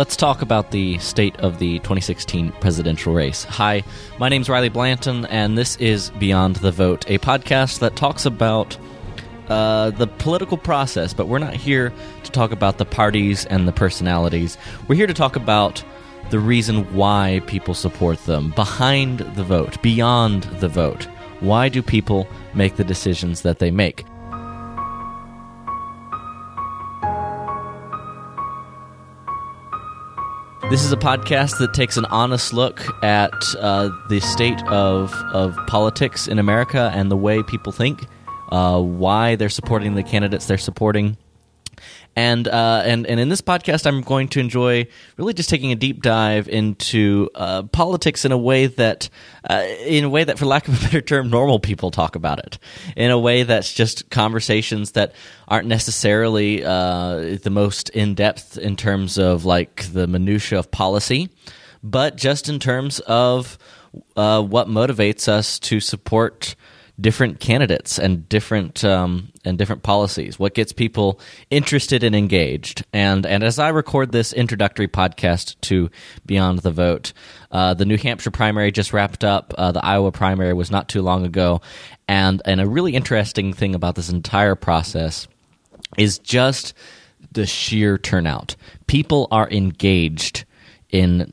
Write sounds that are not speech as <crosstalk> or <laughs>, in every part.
let's talk about the state of the 2016 presidential race. Hi, my name's Riley Blanton, and this is Beyond the Vote, a podcast that talks about uh, the political process, but we're not here to talk about the parties and the personalities. We're here to talk about the reason why people support them, behind the vote, beyond the vote. Why do people make the decisions that they make? This is a podcast that takes an honest look at uh, the state of, of politics in America and the way people think, uh, why they're supporting the candidates they're supporting. And, uh, and and in this podcast, I'm going to enjoy really just taking a deep dive into uh, politics in a way that, uh, in a way that, for lack of a better term, normal people talk about it. In a way that's just conversations that aren't necessarily uh, the most in depth in terms of like the minutia of policy, but just in terms of uh, what motivates us to support different candidates and different um, and different policies. What gets people interested and engaged. And and as I record this introductory podcast to Beyond the Vote, uh, the New Hampshire primary just wrapped up. Uh, the Iowa primary was not too long ago, and and a really interesting thing about this entire process is just the sheer turnout. People are engaged in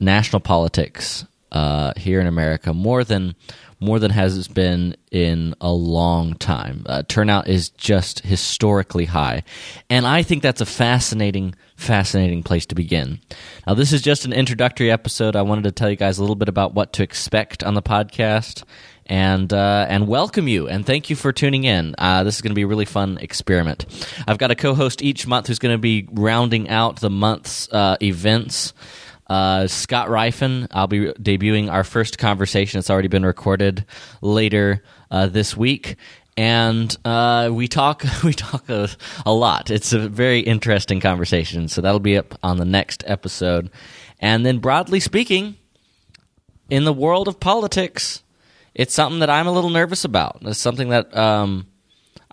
national politics uh, here in America more than more than has been in a long time. Uh, turnout is just historically high. And I think that's a fascinating, fascinating place to begin. Now, this is just an introductory episode. I wanted to tell you guys a little bit about what to expect on the podcast and uh, and welcome you and thank you for tuning in. Uh, this is going to be a really fun experiment. I've got a co-host each month who's going to be rounding out the month's uh, events. Uh, Scott Rifen, I'll be debuting our first conversation. It's already been recorded later uh, this week, and uh, we talk <laughs> we talk a, a, lot. It's a very interesting conversation. So that'll be up on the next episode. And then, broadly speaking, in the world of politics, it's something that I'm a little nervous about. It's something that um,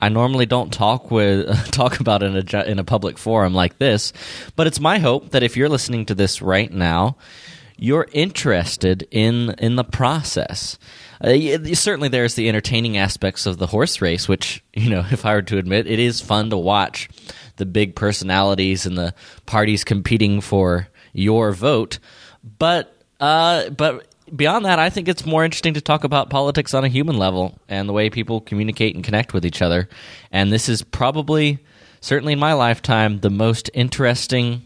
I normally don't talk with <laughs> talk about in a in a public forum like this, but it's my hope that if you're listening to this right now, you're interested in in the process. Uh, certainly, there's the entertaining aspects of the horse race, which <laughs> you know, if I were to admit, it is fun to watch the big personalities and the parties competing for your vote. But uh, but beyond that, I think it's more interesting to talk about politics on a human level and the way people communicate and connect with each other. And this is probably, certainly in my lifetime, the most interesting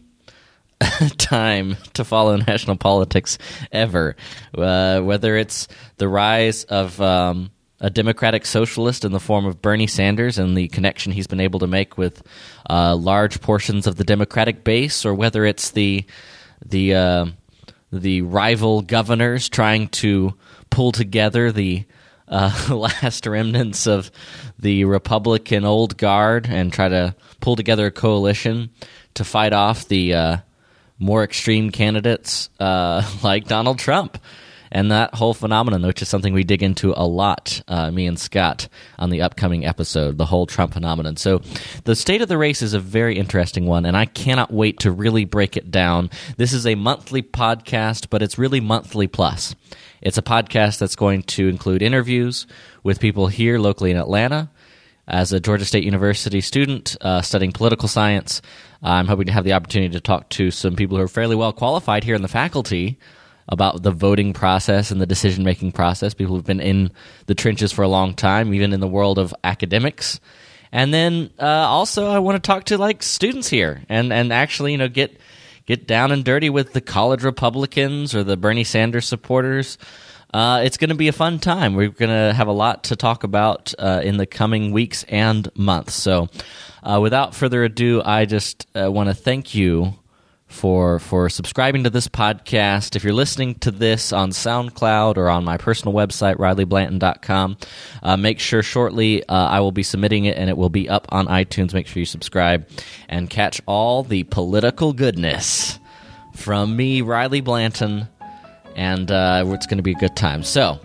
<laughs> time to follow national politics ever. Uh, whether it's the rise of um, a democratic socialist in the form of Bernie Sanders and the connection he's been able to make with uh, large portions of the Democratic base, or whether it's the the uh, the rival governors trying to pull together the uh, <laughs> last remnants of the Republican old guard and try to pull together a coalition to fight off the uh, more extreme candidates uh, <laughs> like Donald Trump and that whole phenomenon, which is something we dig into a lot, uh, me and Scott, on the upcoming episode, the whole Trump phenomenon. So, the state of the race is a very interesting one, and I cannot wait to really break it down. This is a monthly podcast, but it's really monthly plus. It's a podcast that's going to include interviews with people here locally in Atlanta. As a Georgia State University student uh, studying political science, I'm hoping to have the opportunity to talk to some people who are fairly well qualified here in the faculty about the voting process and the decision making process. People who've been in the trenches for a long time, even in the world of academics. And then uh, also, I want to talk to like students here and and actually, you know, get get down and dirty with the college Republicans or the Bernie Sanders supporters. Uh, it's going to be a fun time. We're going to have a lot to talk about uh, in the coming weeks and months. So, uh, without further ado, I just uh, want to thank you for for subscribing to this podcast. If you're listening to this on SoundCloud or on my personal website, RileyBlanton.com, uh, make sure shortly uh, I will be submitting it and it will be up on iTunes. Make sure you subscribe and catch all the political goodness from me, Riley Blanton, and uh, it's going to be a good time. So,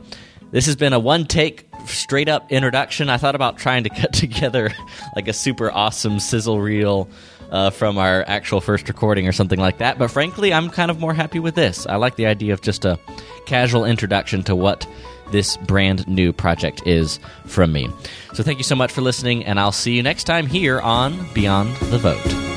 this has been a one take straight up introduction. I thought about trying to <laughs> cut together like a super awesome sizzle reel uh, from our actual first recording or something like that. But frankly, I'm kind of more happy with this. I like the idea of just a casual introduction to what this brand new project is from me. So thank you so much for listening, and I'll see you next time here on Beyond the Vote.